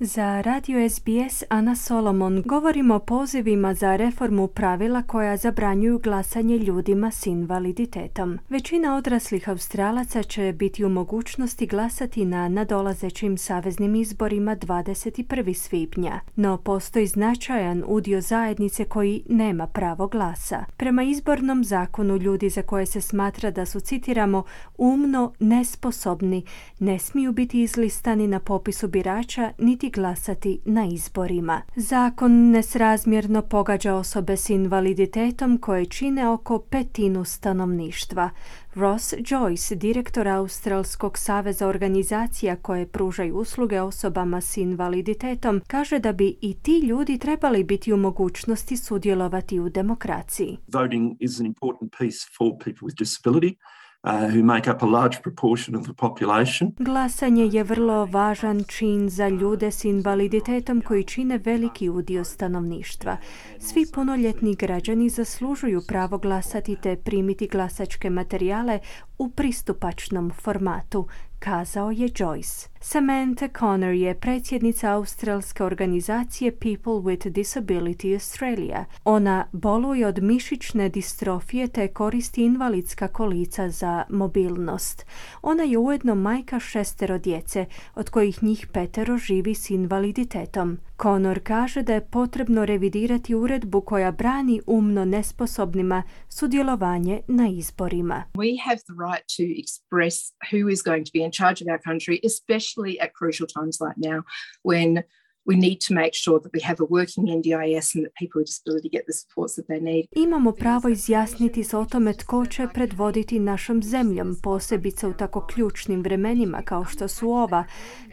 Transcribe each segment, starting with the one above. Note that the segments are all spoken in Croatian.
Za radio SBS Ana Solomon govorimo o pozivima za reformu pravila koja zabranjuju glasanje ljudima s invaliditetom. Većina odraslih Australaca će biti u mogućnosti glasati na nadolazećim saveznim izborima 21. svibnja, no postoji značajan udio zajednice koji nema pravo glasa. Prema izbornom zakonu ljudi za koje se smatra da su, citiramo, umno nesposobni, ne smiju biti izlistani na popisu birača niti glasati na izborima. Zakon nesrazmjerno pogađa osobe s invaliditetom koje čine oko petinu stanovništva. Ross Joyce, direktor Australskog saveza organizacija koje pružaju usluge osobama s invaliditetom, kaže da bi i ti ljudi trebali biti u mogućnosti sudjelovati u demokraciji. Voting is an important piece for people with disability. Uh, who make up a large proportion of the population. Glasanje je vrlo važan čin za ljude s invaliditetom koji čine veliki udio stanovništva. Svi punoljetni građani zaslužuju pravo glasati te primiti glasačke materijale u pristupačnom formatu, kazao je Joyce. Samantha Connor je predsjednica australske organizacije People with Disability Australia. Ona boluje od mišićne distrofije te koristi invalidska kolica za mobilnost. Ona je ujedno majka šestero djece, od kojih njih petero živi s invaliditetom. Connor kaže da je potrebno revidirati uredbu koja brani umno nesposobnima sudjelovanje na izborima. We have the right to express who is going to be in charge of our country, especially at crucial times like now when we need to make sure that we have a working NDIS and that people with disability get the supports that they need. Imamo pravo izjasniti se o tome tko će predvoditi našom zemljom, posebice u tako ključnim vremenima kao što su ova,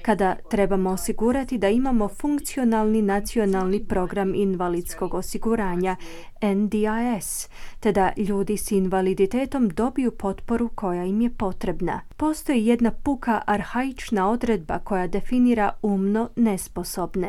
kada trebamo osigurati da imamo funkcionalni nacionalni program invalidskog osiguranja NDIS, te da ljudi s invaliditetom dobiju potporu koja im je potrebna. Postoji jedna puka arhaična odredba koja definira umno nesposobne.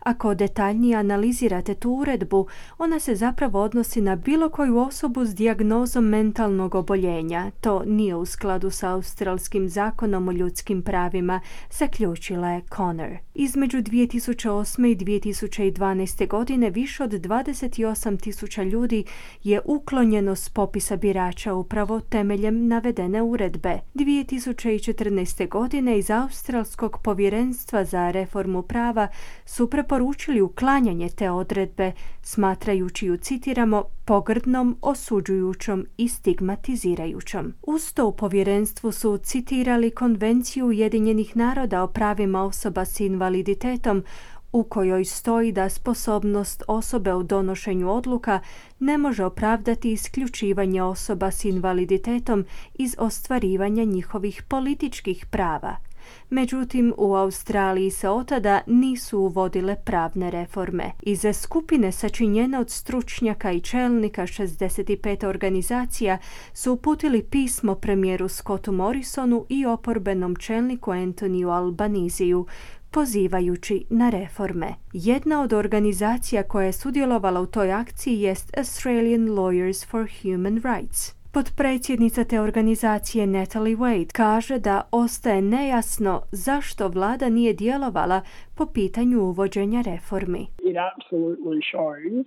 Ako detaljnije analizirate tu uredbu, ona se zapravo odnosi na bilo koju osobu s dijagnozom mentalnog oboljenja. To nije u skladu sa australskim zakonom o ljudskim pravima, zaključila je Connor. Između 2008. i 2012. godine više od 28 tisuća ljudi je uklonjeno s popisa birača upravo temeljem navedene uredbe. 2014. godine iz Australskog povjerenstva za reformu prava su preporučili uklanjanje te odredbe, smatrajući ju, citiramo, pogrdnom, osuđujućom i stigmatizirajućom. Uz to u povjerenstvu su citirali Konvenciju Ujedinjenih naroda o pravima osoba s invaliditetom u kojoj stoji da sposobnost osobe u donošenju odluka ne može opravdati isključivanje osoba s invaliditetom iz ostvarivanja njihovih političkih prava. Međutim, u Australiji se otada nisu uvodile pravne reforme. Iza skupine sačinjene od stručnjaka i čelnika 65 organizacija su uputili pismo premijeru Scottu Morrisonu i oporbenom čelniku Antoniju Albaniziju, pozivajući na reforme. Jedna od organizacija koja je sudjelovala u toj akciji jest Australian Lawyers for Human Rights. Podpredsjednica te organizacije Natalie Wade kaže da ostaje nejasno zašto vlada nije djelovala po pitanju uvođenja reformi. It absolutely shows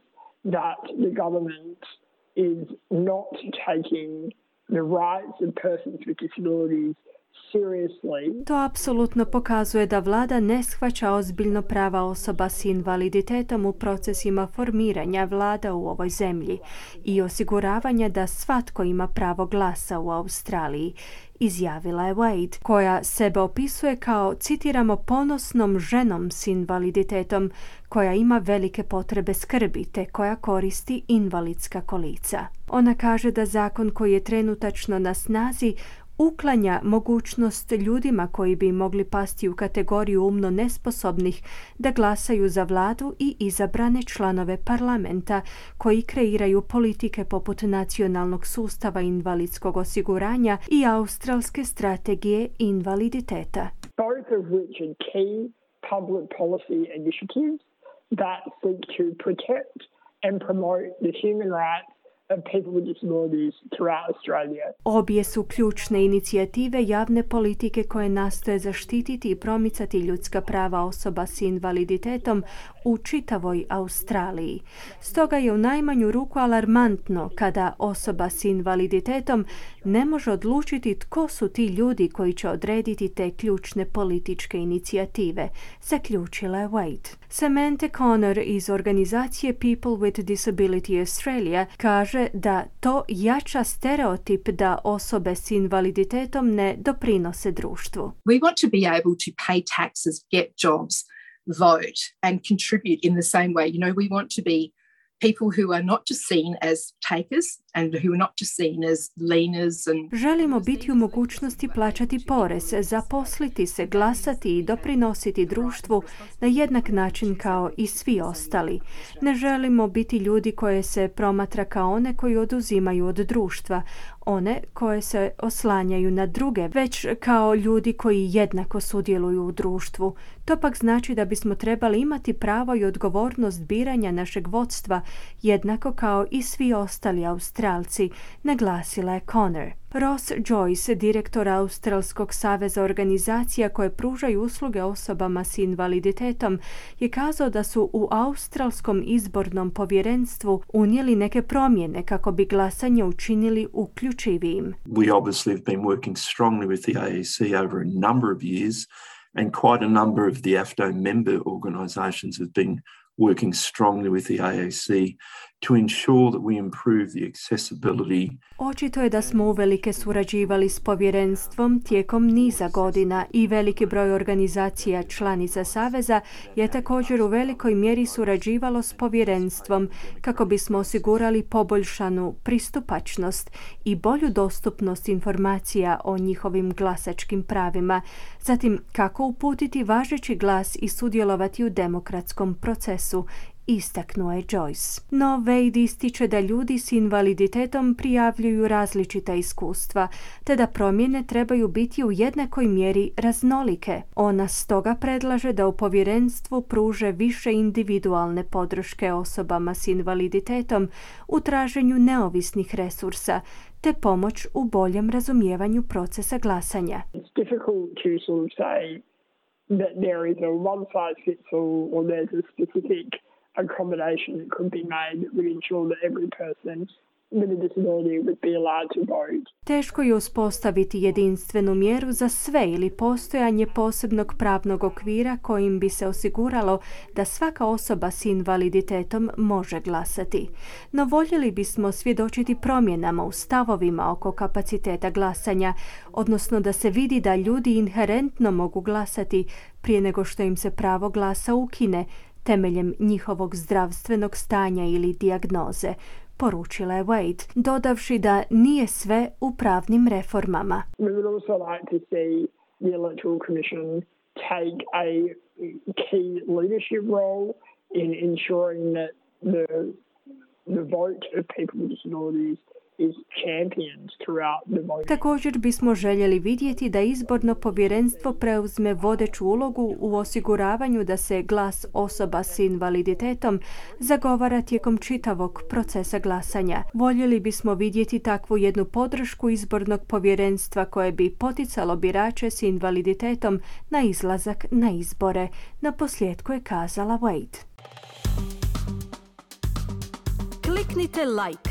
that the government is not taking the rights of persons with disabilities to apsolutno pokazuje da vlada ne shvaća ozbiljno prava osoba s invaliditetom u procesima formiranja vlada u ovoj zemlji i osiguravanja da svatko ima pravo glasa u Australiji izjavila je Wade, koja sebe opisuje kao, citiramo, ponosnom ženom s invaliditetom koja ima velike potrebe skrbi te koja koristi invalidska kolica. Ona kaže da zakon koji je trenutačno na snazi uklanja mogućnost ljudima koji bi mogli pasti u kategoriju umno nesposobnih da glasaju za vladu i izabrane članove parlamenta koji kreiraju politike poput nacionalnog sustava invalidskog osiguranja i australske strategije invaliditeta. That seek to protect and promote the human rights Obje su ključne inicijative javne politike koje nastoje zaštititi i promicati ljudska prava osoba s invaliditetom u čitavoj Australiji. Stoga je u najmanju ruku alarmantno kada osoba s invaliditetom ne može odlučiti tko su ti ljudi koji će odrediti te ključne političke inicijative, zaključila je Wade. Samantha Connor iz organizacije People with Disability Australia kaže da to jača stereotip da osobe s invaliditetom ne doprinose društvu. We want to be able to pay taxes, get jobs, vote and contribute in the same way. You know, we want to be Želimo biti u mogućnosti plaćati porez, zaposliti se, glasati i doprinositi društvu na jednak način kao i svi ostali. Ne želimo biti ljudi koje se promatra kao one koji oduzimaju od društva, one koje se oslanjaju na druge, već kao ljudi koji jednako sudjeluju u društvu. To pak znači da bismo trebali imati pravo i odgovornost biranja našeg vodstva jednako kao i svi ostali Australci, naglasila je Connor. Ross Joyce, direktor Australskog saveza organizacija koje pružaju usluge osobama s invaliditetom, je kazao da su u Australskom izbornom povjerenstvu unijeli neke promjene kako bi glasanje učinili uključivijim. We obviously have been working strongly with the AEC over a number of years and quite a number of the AFDO member organisations have been working strongly with the AAC to ensure that we improve the accessibility. Očito je da smo uvelike surađivali s povjerenstvom tijekom niza godina i veliki broj organizacija članica Saveza je također u velikoj mjeri surađivalo s povjerenstvom kako bismo osigurali poboljšanu pristupačnost i bolju dostupnost informacija o njihovim glasačkim pravima, zatim kako uputiti važeći glas i sudjelovati u demokratskom procesu istaknuo je Joyce. No Wade ističe da ljudi s invaliditetom prijavljuju različita iskustva, te da promjene trebaju biti u jednakoj mjeri raznolike. Ona stoga predlaže da u povjerenstvu pruže više individualne podrške osobama s invaliditetom u traženju neovisnih resursa, te pomoć u boljem razumijevanju procesa glasanja. that there is a one size fits all or there's a specific accommodation that could be made that would ensure that every person Teško je uspostaviti jedinstvenu mjeru za sve ili postojanje posebnog pravnog okvira kojim bi se osiguralo da svaka osoba s invaliditetom može glasati. No voljeli bismo svjedočiti promjenama u stavovima oko kapaciteta glasanja, odnosno da se vidi da ljudi inherentno mogu glasati prije nego što im se pravo glasa ukine, temeljem njihovog zdravstvenog stanja ili dijagnoze, poručila je Wade, dodavši da nije sve u pravnim reformama. The the Također bismo željeli vidjeti da izborno povjerenstvo preuzme vodeću ulogu u osiguravanju da se glas osoba s invaliditetom zagovara tijekom čitavog procesa glasanja. Voljeli bismo vidjeti takvu jednu podršku izbornog povjerenstva koje bi poticalo birače s invaliditetom na izlazak na izbore. Na posljedku je kazala Wade. Kliknite like